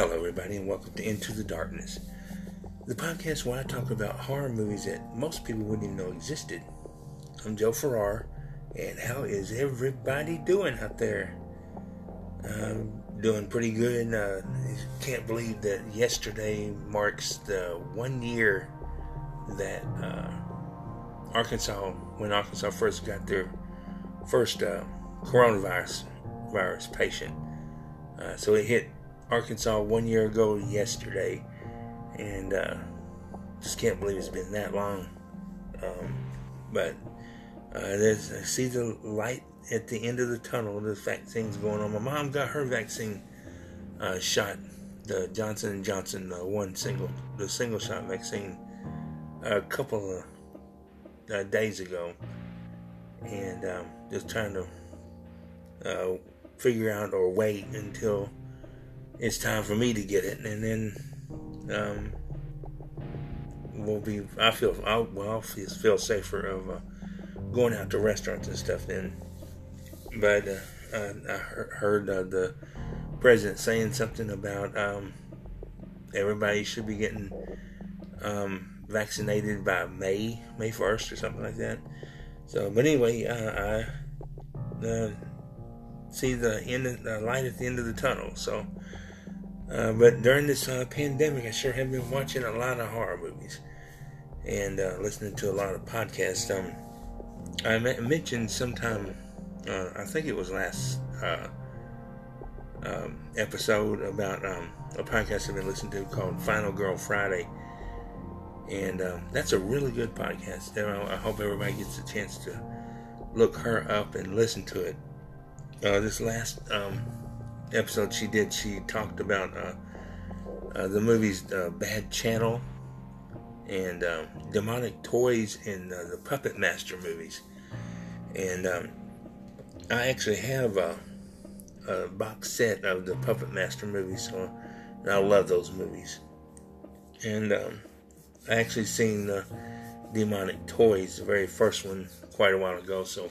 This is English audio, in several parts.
Hello, everybody, and welcome to Into the Darkness, the podcast where I talk about horror movies that most people wouldn't even know existed. I'm Joe Farrar, and how is everybody doing out there? Um, doing pretty good. Uh, can't believe that yesterday marks the one year that uh, Arkansas, when Arkansas first got their first uh, coronavirus virus patient. Uh, so it hit Arkansas one year ago yesterday, and uh, just can't believe it's been that long. Um, but uh, there's I see the light at the end of the tunnel. The vaccine's going on. My mom got her vaccine uh, shot, the Johnson and Johnson one single, the single shot vaccine, a couple of uh, days ago, and um, just trying to uh, figure out or wait until it's time for me to get it, and then um, we'll be. I feel. I'll, well, I'll feel, safer of uh, going out to restaurants and stuff then. But uh, I heard uh, the president saying something about um, everybody should be getting um, vaccinated by May May first or something like that. So, but anyway, uh, I uh, see the end, of, the light at the end of the tunnel. So. Uh, but during this uh, pandemic, I sure have been watching a lot of horror movies and uh, listening to a lot of podcasts. Um, I mentioned sometime, uh, I think it was last uh, um, episode about um, a podcast I've been listening to called Final Girl Friday. And um, that's a really good podcast. I hope everybody gets a chance to look her up and listen to it. This last um, episode she did, she talked about uh, uh, the movie's uh, Bad Channel and um, Demonic Toys and uh, the Puppet Master movies. And um, I actually have a, a, box set of the Puppet Master movies, so I love those movies. And um, I actually seen the Demonic Toys, the very first one, quite a while ago, so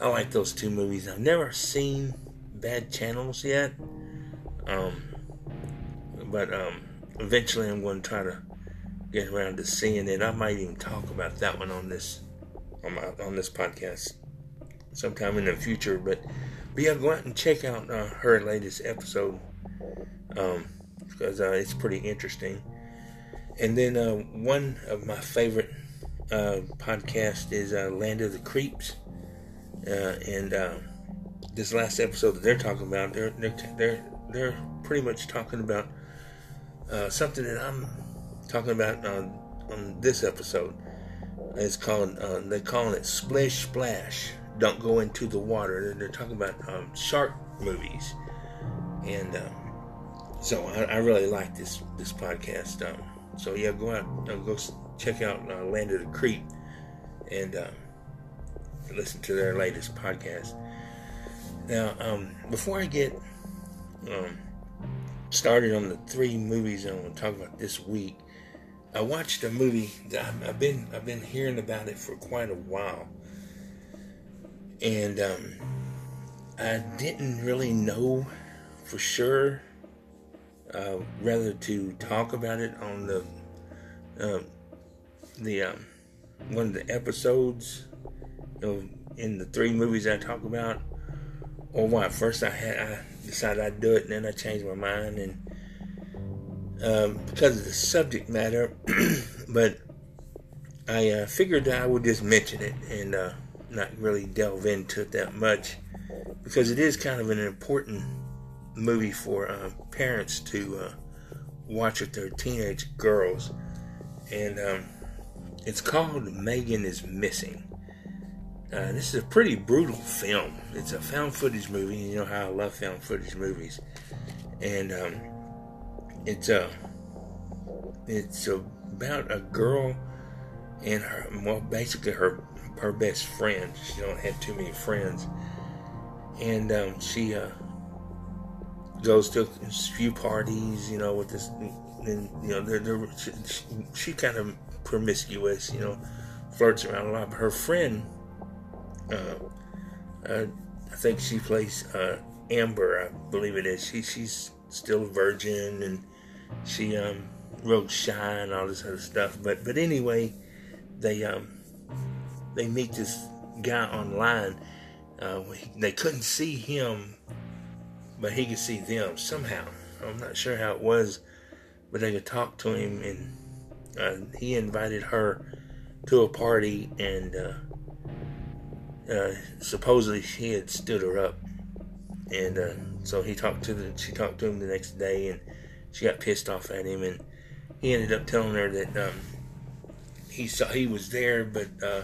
I like those two movies. I've never seen bad channels yet. Um, but um, eventually I'm going to try to get around to seeing it. I might even talk about that one on this on, my, on this podcast sometime in the future. But, but yeah, go out and check out uh, her latest episode because um, uh, it's pretty interesting. And then uh, one of my favorite uh, podcasts is uh, Land of the Creeps, uh, and um, this last episode that they're talking about, they're they're they're, they're pretty much talking about uh, something that I'm talking about on, on this episode. It's called uh, they're calling it Splish Splash. Don't go into the water. They're, they're talking about um, shark movies, and um, so I, I, really like this this podcast. Um, so yeah, go out, uh, go check out uh, Land of the Creep, and um, listen to their latest podcast. Now, um, before I get um, started on the three movies I want to talk about this week, I watched a movie that I've been I've been hearing about it for quite a while, and um, I didn't really know for sure uh, whether to talk about it on the uh, the um, one of the episodes of in the three movies I talk about or what? First, I had I decided I'd do it, and then I changed my mind, and um, because of the subject matter, but I uh, figured I would just mention it and uh, not really delve into it that much because it is kind of an important movie for uh, parents to uh, watch with their teenage girls, and um, it's called Megan is Missing. Uh, this is a pretty brutal film. It's a found footage movie. You know how I love found footage movies, and um, it's a uh, it's about a girl and her well, basically her her best friend. She don't have too many friends, and um, she uh, goes to a few parties. You know, with this, and you know, they're, they're, she, she kind of promiscuous. You know, flirts around a lot. But her friend uh, uh, I think she plays uh, Amber, I believe it is. She she's still a virgin, and she um, real shy and all this other stuff. But but anyway, they um, they meet this guy online. Uh, they couldn't see him, but he could see them somehow. I'm not sure how it was, but they could talk to him, and uh, he invited her to a party, and uh, uh supposedly she had stood her up, and uh, so he talked to the she talked to him the next day, and she got pissed off at him, and he ended up telling her that um, he saw he was there, but uh,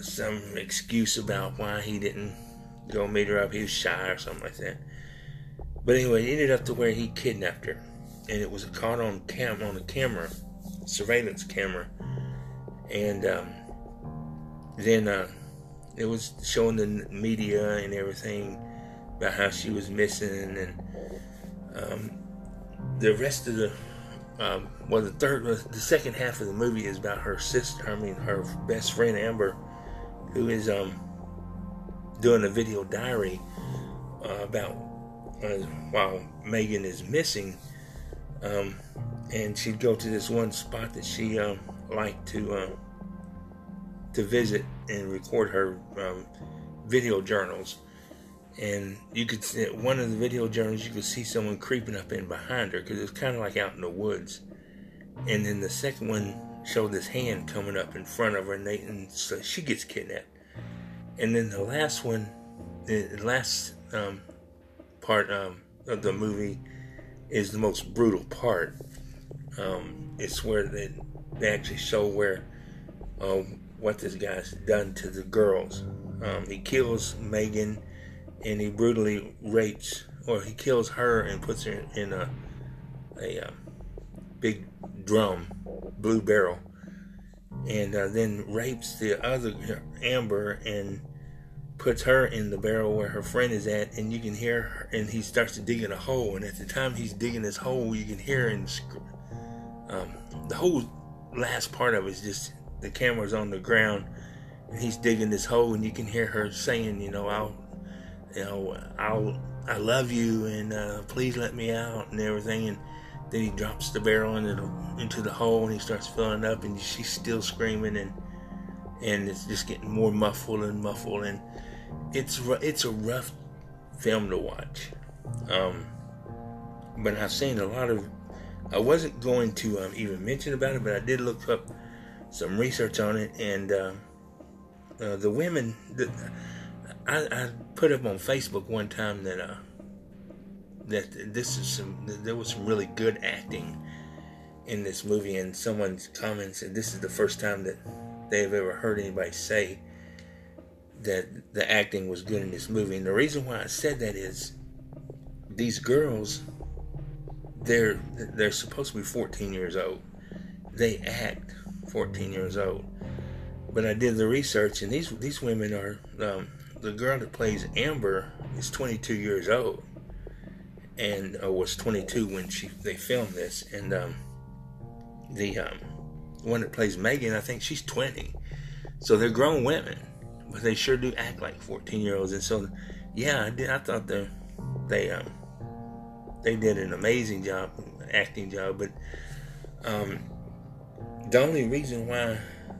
some excuse about why he didn't go meet her up. He was shy or something like that. But anyway, it ended up to where he kidnapped her, and it was caught on cam on a camera, surveillance camera, and um, then uh, it was showing the media and everything about how she was missing, and um, the rest of the um, well, the third, the second half of the movie is about her sister. I mean, her best friend Amber, who is um, doing a video diary uh, about uh, while Megan is missing, um, and she'd go to this one spot that she um, liked to uh, to visit and record her um, video journals. And you could see one of the video journals you could see someone creeping up in behind her because it's kind of like out in the woods. And then the second one showed this hand coming up in front of her and, they, and so she gets kidnapped. And then the last one the last um, part um, of the movie is the most brutal part. Um, it's where they, they actually show where uh, what this guy's done to the girls. Um, he kills megan and he brutally rapes or he kills her and puts her in a a um, big drum, blue barrel, and uh, then rapes the other Amber and puts her in the barrel where her friend is at, and you can hear her, and he starts to dig in a hole, and at the time he's digging this hole, you can hear and um, the whole last part of it is just the camera's on the ground, and he's digging this hole, and you can hear her saying, you know, I'll you know, I'll, I love you and uh, please let me out and everything. And then he drops the barrel into the, into the hole and he starts filling up and she's still screaming and and it's just getting more muffled and muffled and it's it's a rough film to watch. Um, but I've seen a lot of. I wasn't going to um, even mention about it, but I did look up some research on it, and uh, uh, the women. The, I, I put up on Facebook one time that uh that this is some there was some really good acting in this movie, and someone's comment said this is the first time that they've ever heard anybody say that the acting was good in this movie. And the reason why I said that is these girls they're they're supposed to be 14 years old. They act 14 years old. But I did the research, and these these women are um, the girl that plays Amber is 22 years old, and uh, was 22 when she they filmed this, and um, the um, one that plays Megan, I think she's 20. So they're grown women, but they sure do act like 14 year olds. And so, yeah, I did. I thought they they um they did an amazing job, acting job. But um, the only reason why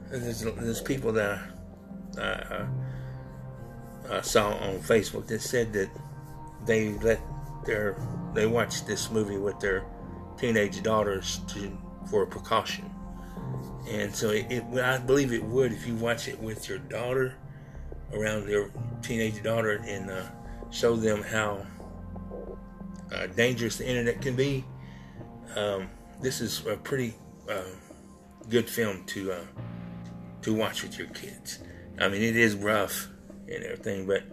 there's, there's people that. Uh, I saw on Facebook that said that they let their they watched this movie with their teenage daughters to for a precaution, and so it, it, I believe it would if you watch it with your daughter around your teenage daughter and uh, show them how uh, dangerous the internet can be. Um, this is a pretty uh, good film to uh, to watch with your kids. I mean, it is rough and everything. But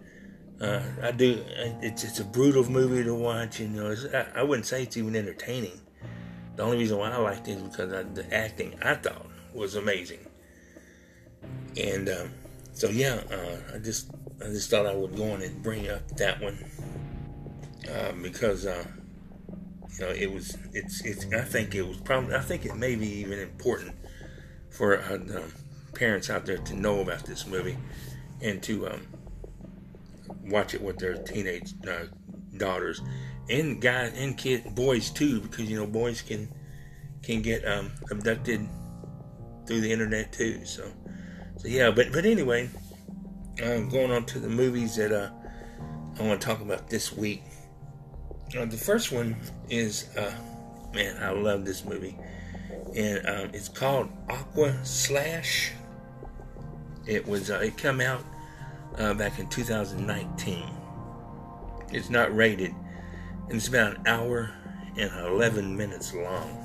uh, I do. It's it's a brutal movie to watch. You know, I, I, wouldn't say it's even entertaining. The only reason why I liked it is because I, the acting I thought was amazing. And um, so yeah, uh, I just I just thought I would go on and bring up that one uh, because uh, you know it was it's it's I think it was probably I think it may be even important for uh, parents out there to know about this movie and to um, watch it with their teenage uh, daughters. and guys and kid boys too, because you know boys can can get um, abducted through the internet too. So, so yeah. But but anyway, uh, going on to the movies that uh, I want to talk about this week. Uh, the first one is uh, man, I love this movie, and um, it's called Aqua Slash. It was uh, it came out uh, back in 2019. It's not rated, and it's about an hour and 11 minutes long.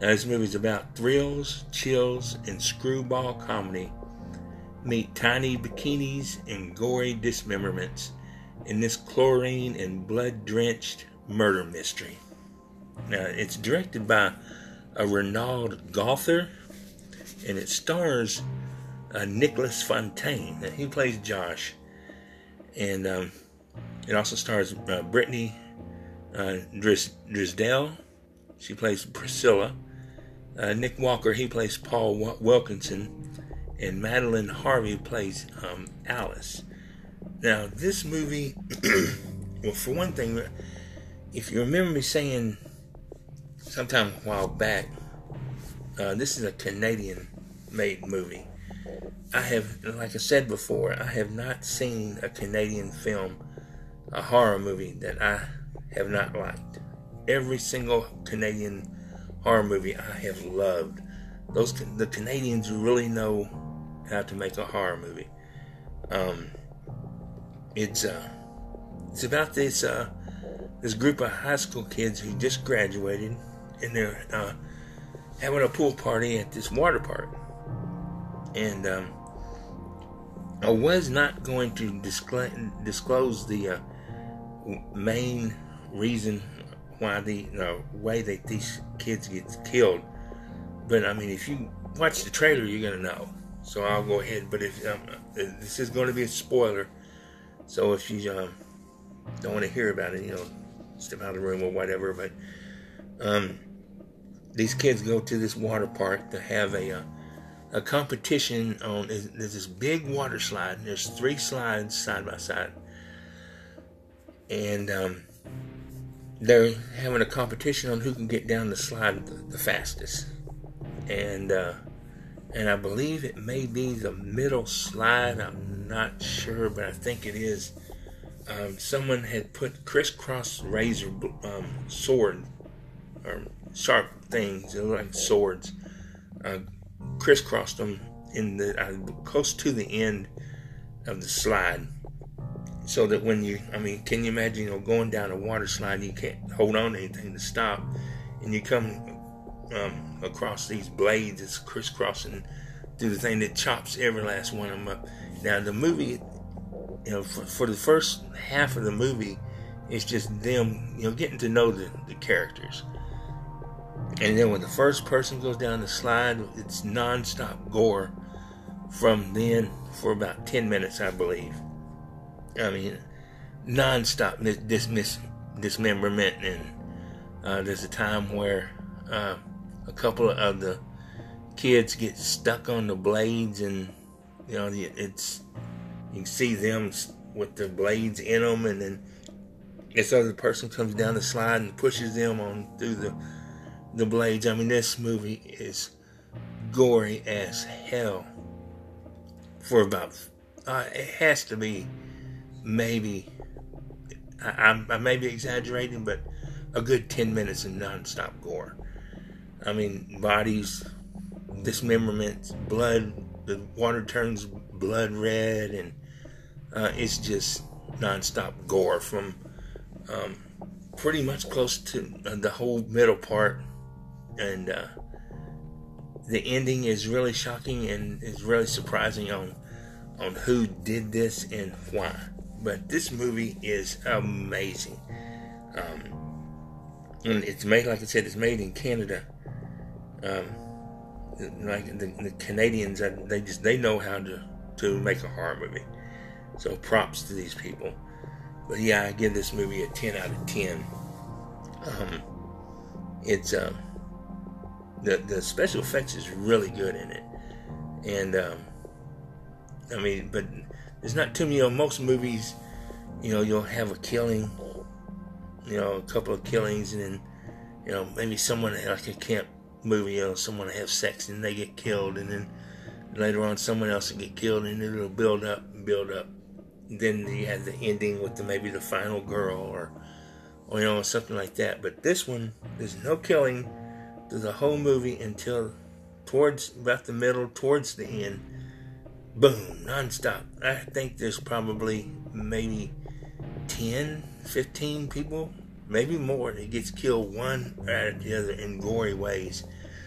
Now, this movie's about thrills, chills, and screwball comedy. Meet tiny bikinis and gory dismemberments in this chlorine and blood drenched murder mystery. Now, it's directed by a Renaud Gauthier and it stars uh, Nicholas Fontaine. He plays Josh. And um, it also stars uh, Brittany uh, Dris- Drisdelle. She plays Priscilla. Uh, Nick Walker, he plays Paul Wilkinson. And Madeline Harvey plays um, Alice. Now, this movie, well, for one thing, if you remember me saying sometime a while back, uh, this is a Canadian made movie. I have, like I said before, I have not seen a Canadian film, a horror movie that I have not liked. Every single Canadian horror movie I have loved. Those the Canadians really know how to make a horror movie. Um, it's uh, it's about this uh, this group of high school kids who just graduated, and they're uh, having a pool party at this water park. And um, I was not going to disclose, the uh, main reason why the way that these kids get killed. But I mean, if you watch the trailer, you're gonna know. So I'll go ahead. But if um, this is going to be a spoiler, so if you um, don't want to hear about it, you know, step out of the room or whatever. But um, these kids go to this water park to have a uh, a competition on. There's this big water slide. And There's three slides side by side, and um, they're having a competition on who can get down the slide the, the fastest. And uh, and I believe it may be the middle slide. I'm not sure, but I think it is. Um, someone had put crisscross razor um, sword or sharp things, they look like swords, uh, crisscrossed them in the close to the end of the slide, so that when you, I mean, can you imagine, you know, going down a water slide, you can't hold on to anything to stop, and you come um, across these blades, it's crisscrossing through the thing that chops every last one of them up. Now the movie, you know, for, for the first half of the movie, it's just them, you know, getting to know the, the characters. And then when the first person goes down the slide, it's non-stop gore from then for about 10 minutes, I believe. I mean, non-stop dismiss, dismemberment. And uh, there's a time where uh, a couple of the kids get stuck on the blades and, you know, it's, you can see them with the blades in them and then this other person comes down the slide and pushes them on through the the blades. I mean, this movie is gory as hell. For about, uh, it has to be maybe, I, I, may be exaggerating, but a good 10 minutes of nonstop gore. I mean, bodies, dismemberments, blood, the water turns blood red, and uh, it's just nonstop gore from um, pretty much close to uh, the whole middle part and uh, the ending is really shocking and is really surprising on on who did this and why. But this movie is amazing. Um, and it's made, like I said, it's made in Canada. Um, like the, the Canadians, uh, they just they know how to to make a horror movie. So props to these people. But yeah, I give this movie a 10 out of 10. Um, it's um, the the special effects is really good in it, and um, I mean, but there's not too many. You know, most movies, you know, you'll have a killing, you know, a couple of killings, and then, you know, maybe someone like a camp movie, you know, someone have sex and they get killed, and then later on someone else will get killed, and it'll build up and build up. then you have the ending with the, maybe the final girl or, or you know, something like that. But this one, there's no killing the whole movie until towards about the middle, towards the end. Boom, nonstop. I think there's probably maybe 10, 15 people, maybe more, that gets killed one after the other in gory ways.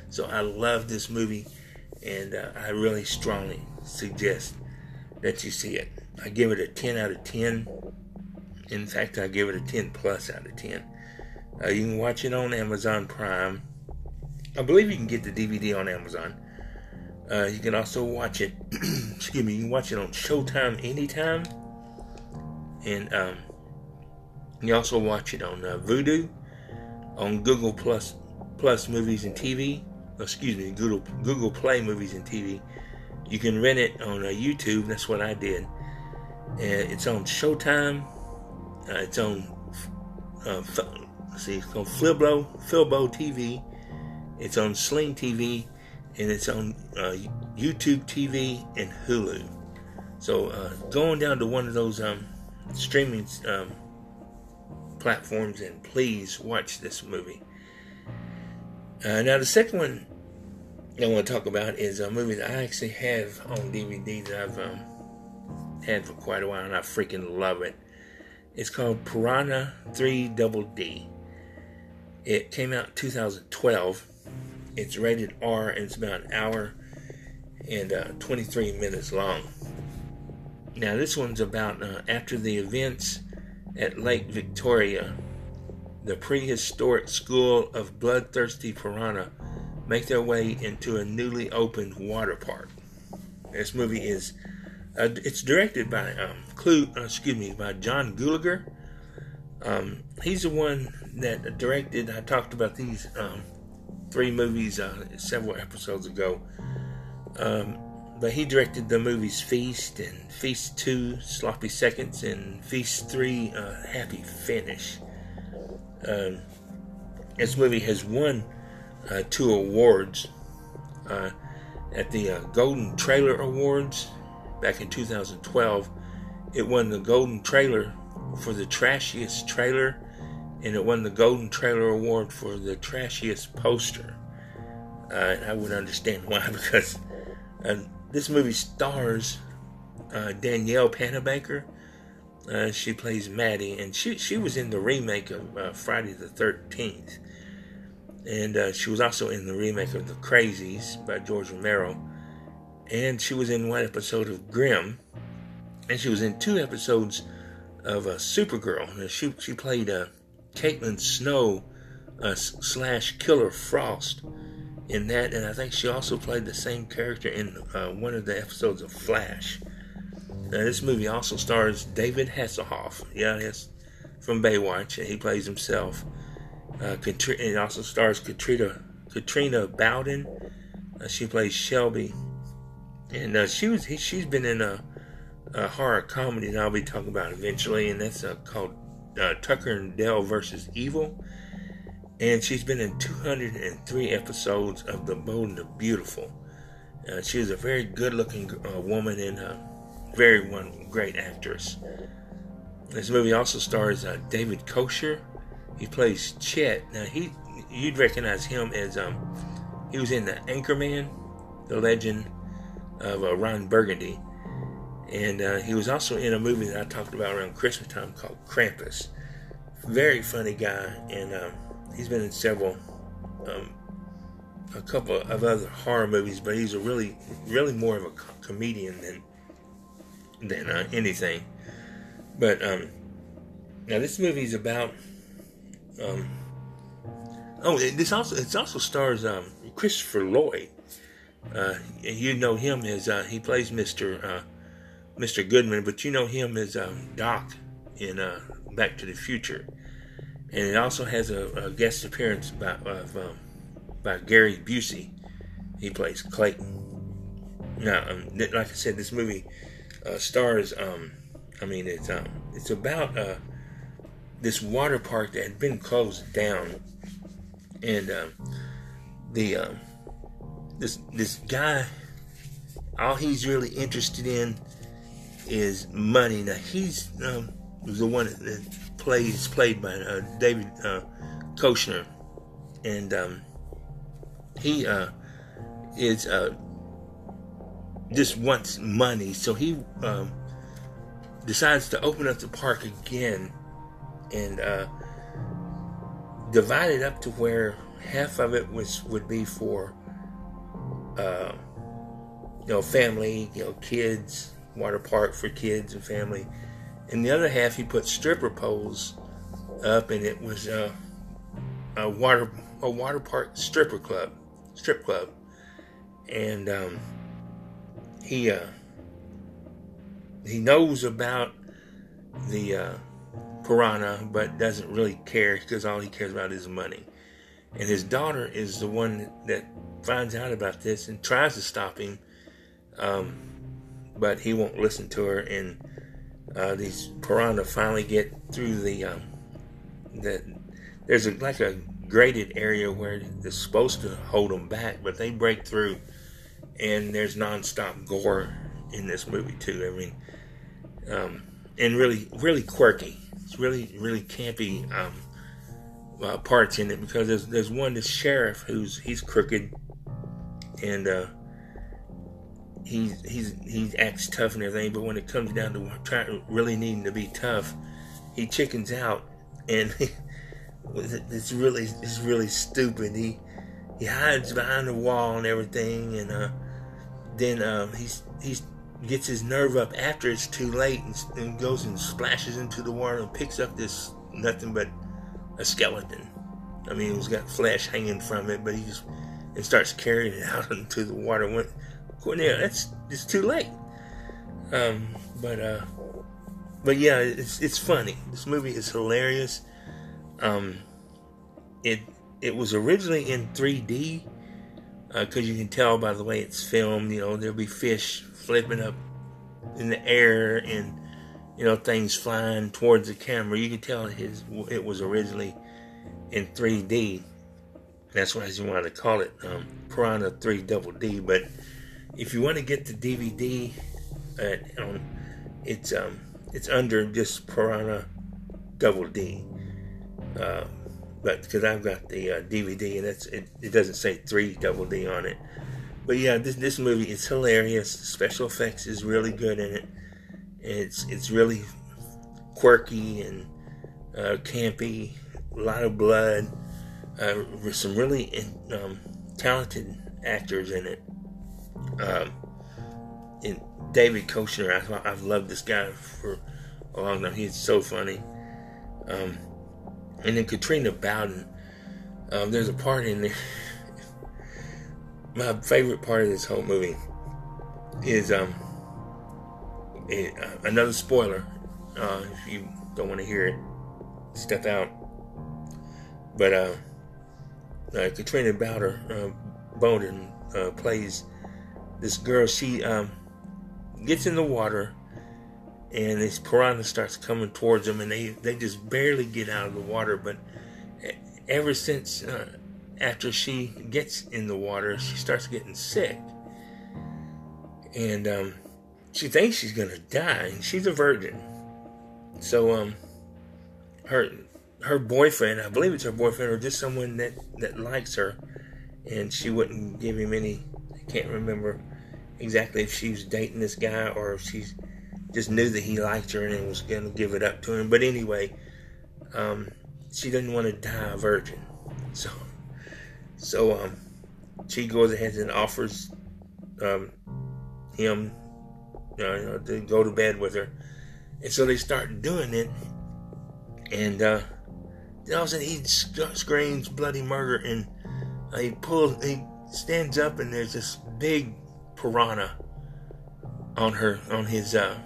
So I love this movie, and uh, I really strongly suggest that you see it. I give it a 10 out of 10. In fact, I give it a 10 plus out of 10. Uh, you can watch it on Amazon Prime. I believe you can get the DVD on Amazon. Uh, you can also watch it. excuse me. You can watch it on Showtime anytime, and um, you also watch it on uh, Vudu, on Google Plus Plus Movies and TV. Excuse me, Google Google Play Movies and TV. You can rent it on uh, YouTube. That's what I did. And it's on Showtime. Uh, it's on uh, see, it's on Flibbo Filbo TV. It's on Sling TV, and it's on uh, YouTube TV and Hulu. So uh, going down to one of those um, streaming um, platforms and please watch this movie. Uh, now the second one I want to talk about is a movie that I actually have on DVD that I've um, had for quite a while and I freaking love it. It's called Piranha 3 Double D. It came out 2012 it's rated R and it's about an hour and uh, 23 minutes long. Now, this one's about uh, after the events at Lake Victoria, the prehistoric school of bloodthirsty piranha make their way into a newly opened water park. This movie is uh, it's directed by um, uh, excuse me, by John Gulager. Um, he's the one that directed. I talked about these um, three movies uh, several episodes ago. Um, but he directed the movies Feast and Feast 2, Sloppy Seconds, and Feast 3, uh, Happy Finish. Um, this movie has won uh, two awards uh, at the uh, Golden Trailer Awards back in 2012. It won the Golden Trailer for the trashiest trailer and it won the Golden Trailer Award for the trashiest poster. Uh, I would understand why, because uh, this movie stars uh, Danielle Panabaker. Uh, she plays Maddie, and she she was in the remake of uh, Friday the Thirteenth, and uh, she was also in the remake of The Crazies by George Romero, and she was in one episode of Grimm, and she was in two episodes of Supergirl. she she played Caitlin Snow uh, slash Killer Frost in that, and I think she also played the same character in uh, one of the episodes of Flash. Now, this movie also stars David Hasselhoff. Yeah, from Baywatch. and He plays himself. Uh, it also stars Katrina Katrina Bowden. Uh, she plays Shelby, and uh, she was he, she's been in a, a, horror comedy that I'll be talking about eventually, and that's uh, called uh, Tucker and Dale versus Evil, and she's been in 203 episodes of The Bold and the Beautiful. Uh, she is a very good-looking uh, woman and a very one great actress. This movie also stars uh, David Koechner. He plays Chet. Now he, you'd recognize him as um, he was in the Anchorman, the legend of uh, Ron Burgundy. And uh, he was also in a movie that I talked about around Christmas time called Krampus. Very funny guy, and um, he's been in several, um, a couple of other horror movies, but he's a really, really more of a comedian than than uh, anything. But um, now this movie is about. Um, oh, this also it also stars um, Christopher Lloyd. Uh, you know him as uh, he plays Mister uh, Mr. Goodman, but you know him as um, Doc in uh, Back to the Future. And it also has a, a guest appearance by, of, um, by Gary Busey. He plays Clayton. Now, um, like I said, this movie uh, stars. Um, I mean, it's um, it's about uh, this water park that had been closed down, and um, the this this guy, all he's really interested in is money. Now he's um, the one that plays played by uh, David uh, Koechner, and um, he uh, is uh, just wants money. So he um, decides to open up the park again and uh, divide it up to where half of it was would be for uh, you know family, you know kids, water park for kids and family, and the other half he put stripper poles up, and it was a water a water park stripper club, strip club, and um, he uh, he knows about the uh, piranha, but doesn't really care because all he cares about is money. And his daughter is the one that finds out about this and tries to stop him, um, but he won't listen to her. And uh, these piranha finally get through the um, the there's a, like a graded area where they're supposed to hold them back, but they break through, and there's nonstop gore in this movie too. I mean, um, and really, really quirky. It's really, really campy um, uh, parts in it because there's there's one the sheriff who's he's crooked, and uh, he's he's he acts tough and everything, but when it comes down to trying really needing to be tough, he chickens out, and it's really it's really stupid. He he hides behind the wall and everything, and uh, then uh, he's he's gets his nerve up after it's too late and, and, goes and splashes into the water and picks up this nothing but a skeleton. I mean, it's got flesh hanging from it, but he just and starts carrying it out into the water. Yeah, that's it's too late. Um, but uh, but yeah, it's it's funny. This movie is hilarious. Um, it it was originally in 3D because uh, you can tell by the way it's filmed. You know, there'll be fish flipping up in the air and you know things flying towards the camera. You can tell his it was originally in 3D. That's why you wanted to call it um, Piranha 3 Double D. But if you want to get the DVD, uh, um, it's um, it's under just Piranha Double D. Uh, but because I've got the uh, DVD and it, it doesn't say 3 Double D on it. But yeah, this this movie is hilarious. The special effects is really good in it. It's it's really quirky and uh, campy. A lot of blood. Uh, with some really um, talented actors in it. Um, and David Koechner, I, I've loved this guy for a long time. He's so funny. Um, and then Katrina Bowden. Um, there's a part in there my favorite part of this whole movie is um it, uh, another spoiler. Uh, if you don't want to hear it, step out. But uh, uh Katrina Bowder uh, Bowden uh, plays this girl. She um, gets in the water, and this piranha starts coming towards them, and they they just barely get out of the water. But ever since uh, after she gets in the water, she starts getting sick. And um, she thinks she's gonna die, and she's a virgin. So um, her her boyfriend, I believe it's her boyfriend, or just someone that that likes her, and she wouldn't give him any. I can't remember exactly if she was dating this guy or if she just knew that he liked her and was gonna give it up to him. But anyway, um, she didn't want to die a virgin, so so um, she goes ahead and offers um, him uh, you know, to go to bed with her. And so they start doing it. And uh, all of a sudden he screams bloody murder. And uh, he pulls, he stands up and there's this big piranha on her, on his uh,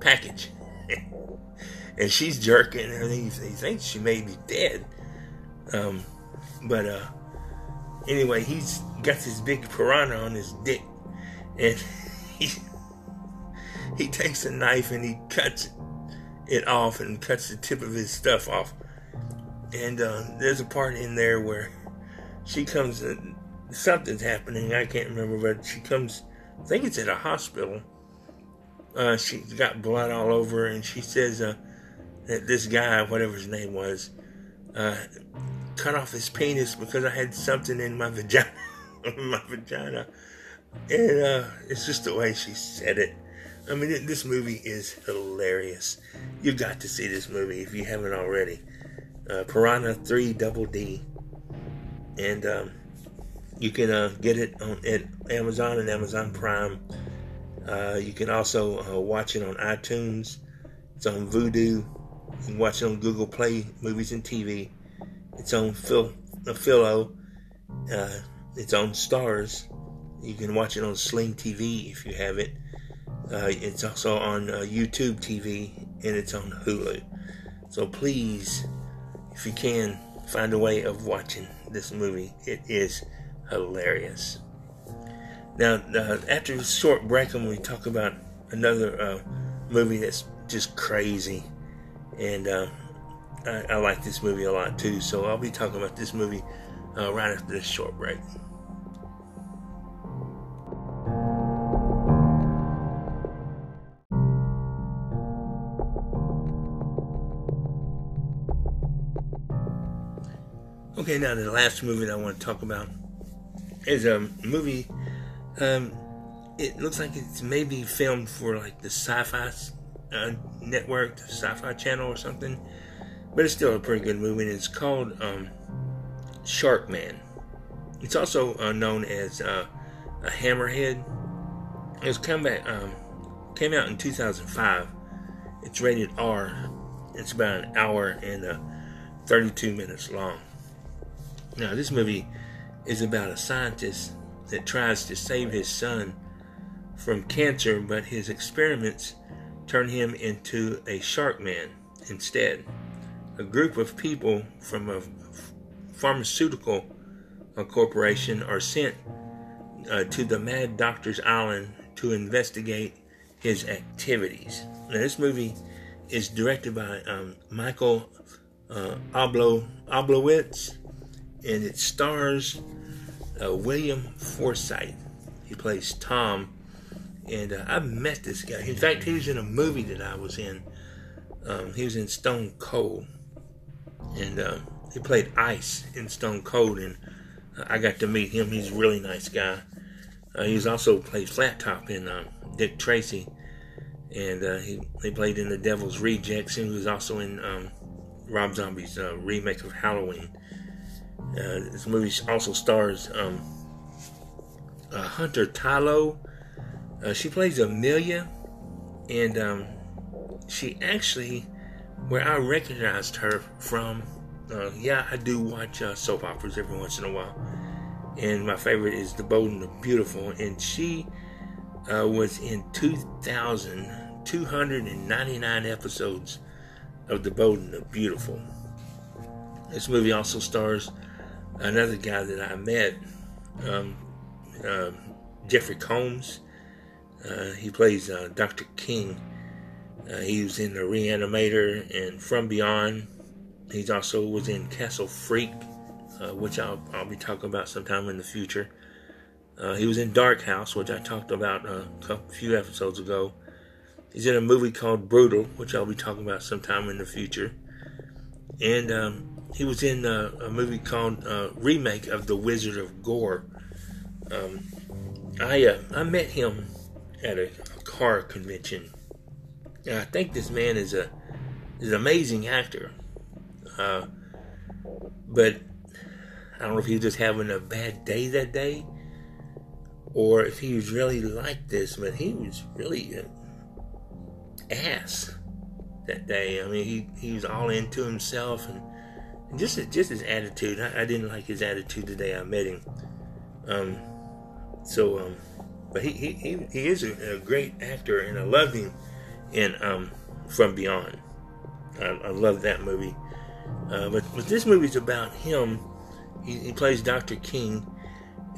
package. and she's jerking and he, he thinks she may be dead. Um, but uh, Anyway, he's got this big piranha on his dick, and he he takes a knife and he cuts it, off and cuts the tip of his stuff off. And uh, there's a part in there where she comes, something's happening. I can't remember, but she comes. I think it's at a hospital. Uh, she's got blood all over, her, and she says uh, that this guy, whatever his name was, uh, cut off his penis because I had something in my vagina. my vagina. And uh, it's just the way she said it. I mean, this movie is hilarious. You got to see this movie if you haven't already. Uh, Piranha 3 Double D. And um, you can uh, get it on at Amazon and Amazon Prime. Uh, you can also uh, watch it on iTunes. It's on Vudu. You can watch it on Google Play Movies and TV. It's on Phil, uh, Philo. Uh, it's on Stars. You can watch it on Sling TV if you have it. Uh, it's also on YouTube TV and it's on Hulu. So please, if you can, find a way of watching this movie. It is hilarious. Now, uh, after a short break, I'm going to talk about another uh, movie that's just crazy. And uh, I, I, like this movie a lot too. So I'll be talking about this movie uh, right after this short break. Okay, now the last movie that I want to talk about is a movie. Um, it looks like it's maybe filmed for like the Sci-Fi uh, Network, the Sci-Fi Channel, or something. But it's still a pretty good movie. And it's called um, Sharkman. It's also uh, known as uh, a Hammerhead. It was come back, um, came out in 2005. It's rated R. It's about an hour and uh, 32 minutes long. Now, this movie is about a scientist that tries to save his son from cancer, but his experiments turn him into a shark man instead. A group of people from a pharmaceutical corporation are sent uh, to the Mad Doctor's Island to investigate his activities. Now, this movie is directed by um, Michael uh, Oblo, Oblowitz and it stars uh, William Forsythe. He plays Tom, and uh, I met this guy. In fact, he was in a movie that I was in. Um, he was in Stone Cold, and uh, he played Ice in Stone Cold, and I got to meet him. He's a really nice guy. Uh, he's also played Flat Top in uh, Dick Tracy, and uh, he, he played in The Devil's Rejects, and he was also in um, Rob Zombie's remake of Halloween. Uh, this movie also stars um, uh, Hunter Tylo. Uh, she plays Amelia, and um, she actually, where I recognized her from, uh, yeah, I do watch uh, soap operas every once in a while, and my favorite is The Bold and the Beautiful, and she uh, was in 2,299 episodes of The Bold and the Beautiful. This movie also stars another guy that I met, um, uh, Jeffrey Combs. Uh, he plays uh, Dr. King. Uh, he was in The Reanimator and From Beyond. He also was in Castle Freak, uh, which I'll, I'll be talking about sometime in the future. Uh, he was in Dark House, which I talked about a couple, few episodes ago. He's in a movie called Brutal, which I'll be talking about sometime in the future. And um, he was in a, a movie called uh, remake of The Wizard of Gore. Um, I uh, I met him at a, a car convention. And I think this man is a is an amazing actor. Uh, but I don't know if he was just having a bad day that day, or if he was really like this. But he was really an ass that day. I mean, he he was all into himself and just just his attitude. I, I, didn't like his attitude the day I met him. Um, so, um, but he, he, he, he is a, a, great actor, and I love him in um, From Beyond. I, I love that movie. Uh, but but this movie's about him. He, he plays Doctor King,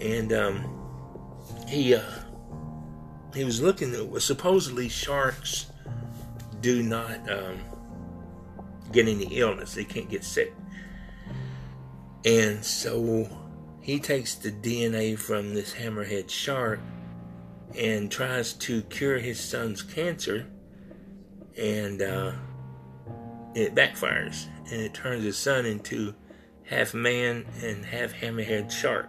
and um, he uh, he was looking at supposedly sharks do not um, get any illness. They can't get sick. And so he takes the DNA from this hammerhead shark and tries to cure his son's cancer, and uh, it backfires, and it turns his son into half man and half hammerhead shark.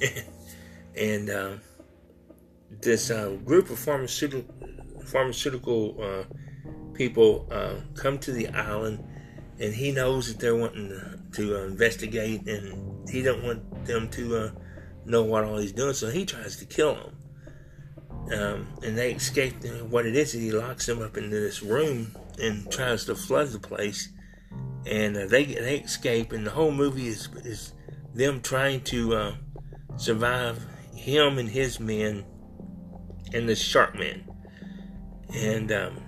and uh, this uh, group of pharmaceutical pharmaceutical uh, people uh, come to the island, and he knows that they're wanting to, to investigate, and he don't want them to uh, know what all he's doing, so he tries to kill them. Um, and they escape. And What it is, he locks them up into this room and tries to flood the place. And uh, they they escape, and the whole movie is is them trying to uh, survive. Him and his men, and the shark man, and um,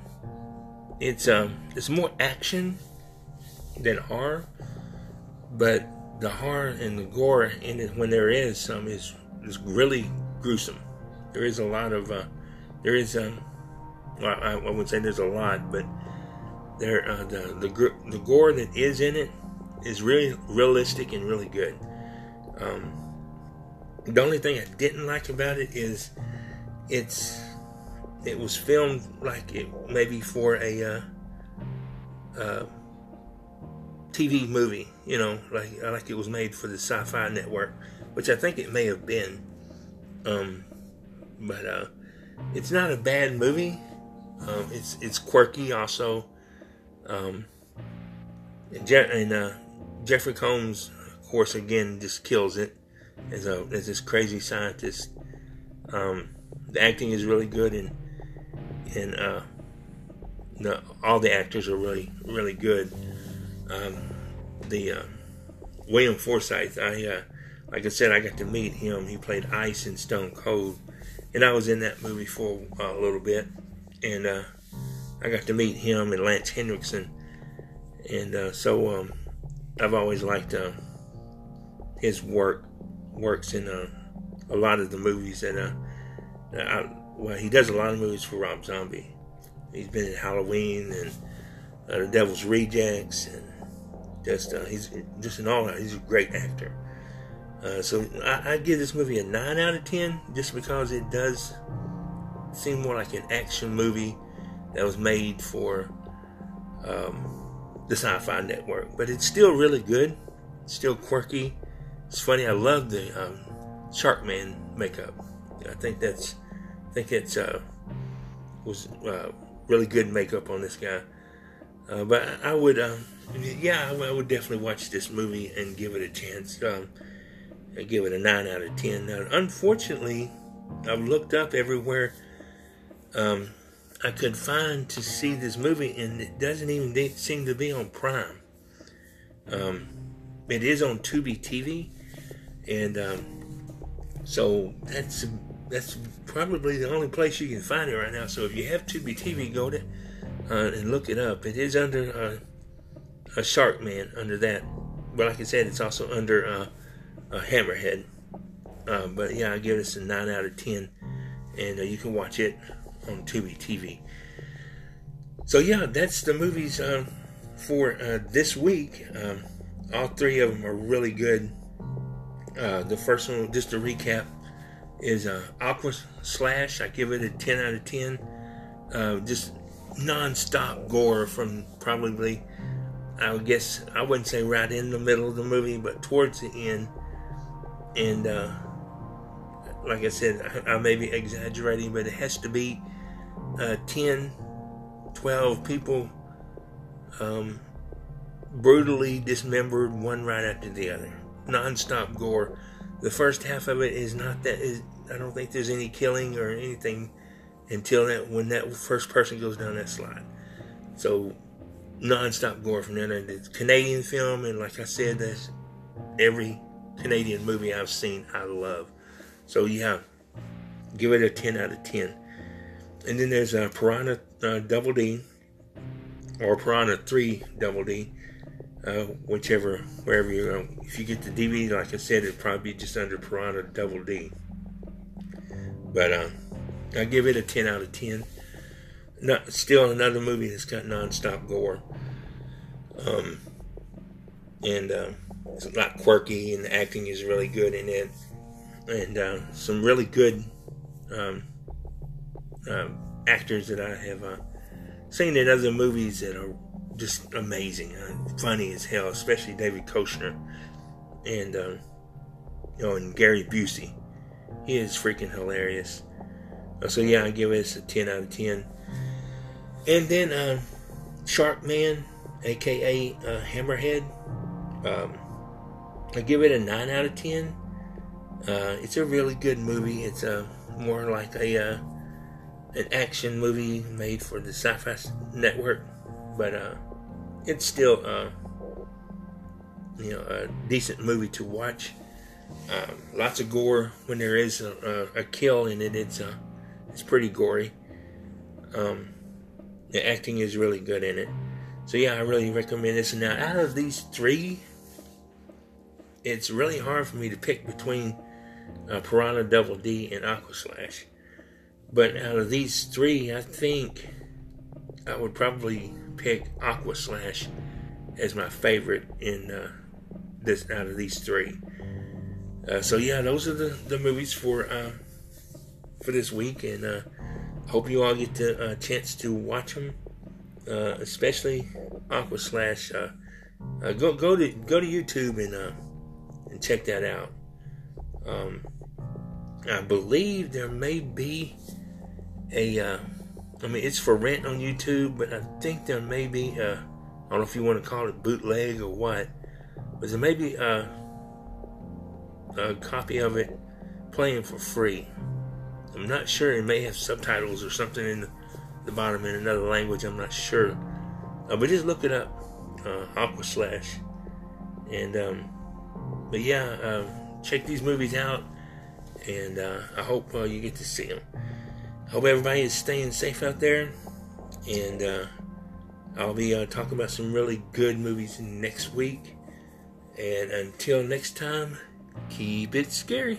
it's um it's more action than horror, but the horror and the gore in it when there is some is is really gruesome there is a lot of uh, there is um, well, I, I would say there's a lot, but there uh, the the the gore that is in it is really realistic and really good. Um, the only thing I didn't like about it is it's it was filmed like it maybe for a uh, uh, TV movie, you know, like like it was made for the Sci-Fi Network, which I think it may have been. Um, but uh, it's not a bad movie. Um, it's it's quirky also. Um, and, Je- and uh, Jeffrey Combs, of course, again just kills it as a as this crazy scientist. Um, the acting is really good, and and uh, the, all the actors are really really good. Um, the uh, William Forsythe, I uh, like I said, I got to meet him. He played Ice in Stone Cold, and I was in that movie for uh, a little bit, and uh, I got to meet him and Lance Henriksen, and uh, so um, I've always liked uh, his work. Works in uh, a lot of the movies that, uh, that I, well, he does a lot of movies for Rob Zombie. He's been in Halloween and The Devil's Rejects, and just he's just in all. He's a great actor. Uh, so I, I, give this movie a 9 out of 10 just because it does seem more like an action movie that was made for um, the Sci Fi Network. But it's still really good, it's still quirky. It's funny, I love the um, Sharkman makeup. I think that's, I think it's, uh, was uh, really good makeup on this guy. Uh, but I, I would, um, yeah, I, would definitely watch this movie and give it a chance. Um, I give it a 9 out of 10. Now, unfortunately, I've looked up everywhere um, I could find to see this movie, and it doesn't even seem to be on Prime. Um, it is on Tubi TV, and um, so that's that's probably the only place you can find it right now. So if you have Tubi TV, go to uh, and look it up. It is under uh, a Sharkman under that, but like I said, it's also under uh, a Hammerhead. Uh, but yeah, I give this a 9 out of 10. And uh, you can watch it on Tubi TV. So yeah, that's the movies um, for uh, this week. Um, all three of them are really good. Uh, the first one, just to recap, is uh, Aqua Slash. I give it a 10 out of 10. Uh, just non-stop gore from probably, I guess, I wouldn't say right in the middle of the movie, but towards the end and uh, like I said, I, I, may be exaggerating, but it has to be uh, 10, 12 people um, brutally dismembered one right after the other. Non-stop gore. The first half of it is not that. Is, I don't think there's any killing or anything until that when that first person goes down that slide. So non-stop gore from then. It's Canadian film, and like I said, that's every Canadian movie I've seen, I love. So yeah, give it a 10 out of 10. And then there's a Piranha uh, Double D or Piranha 3 Double D, uh, whichever, wherever you go. If you get the DVD, like I said, it'd probably be just under Piranha Double D. But uh, I give it a 10 out of 10. Not, still another movie that's got non-stop gore. Um, and uh, it's not quirky, and the acting is really good in it, and uh, some really good um, uh, actors that I have uh, seen in other movies that are just amazing, uh, funny as hell, especially David Koechner and um, you know, and Gary Busey. He is freaking hilarious. Uh, so yeah, I give it a ten out of ten. And then uh, Sharkman, aka uh, Hammerhead, um, I give it a nine out of ten. Uh, it's a really good movie. It's a more like a uh, an action movie made for the Sci-Fi Network, but uh, it's still uh, you know a decent movie to watch. Um, lots of gore when there is a, a, a kill in it. It's uh, it's pretty gory. Um, the acting is really good in it. So yeah, I really recommend this. Now, out of these three, it's really hard for me to pick between uh, Piranha Double D and Aquaslash. But out of these three, I think I would probably pick Aquaslash as my favorite in uh, this out of these three. Uh, so yeah, those are the, the movies for uh, for this week, and uh, hope you all get the uh, chance to watch them, uh, especially Aquaslash. Uh, go go to go to YouTube and and check that out. Um, I believe there may be a, uh, I mean, it's for rent on YouTube, but I think there may be, a, I don't know if you want to call it bootleg or what, but there may be a, a copy of it playing for free. I'm not sure. It may have subtitles or something in the, bottom in another language. I'm not sure. Uh, but just look it up, uh, Aquaslash. And, um, but yeah, uh, check these movies out. And uh, I hope uh, you get to see them. Hope everybody is staying safe out there. And uh, I'll be talking about some really good movies next week. And until next time, keep it scary.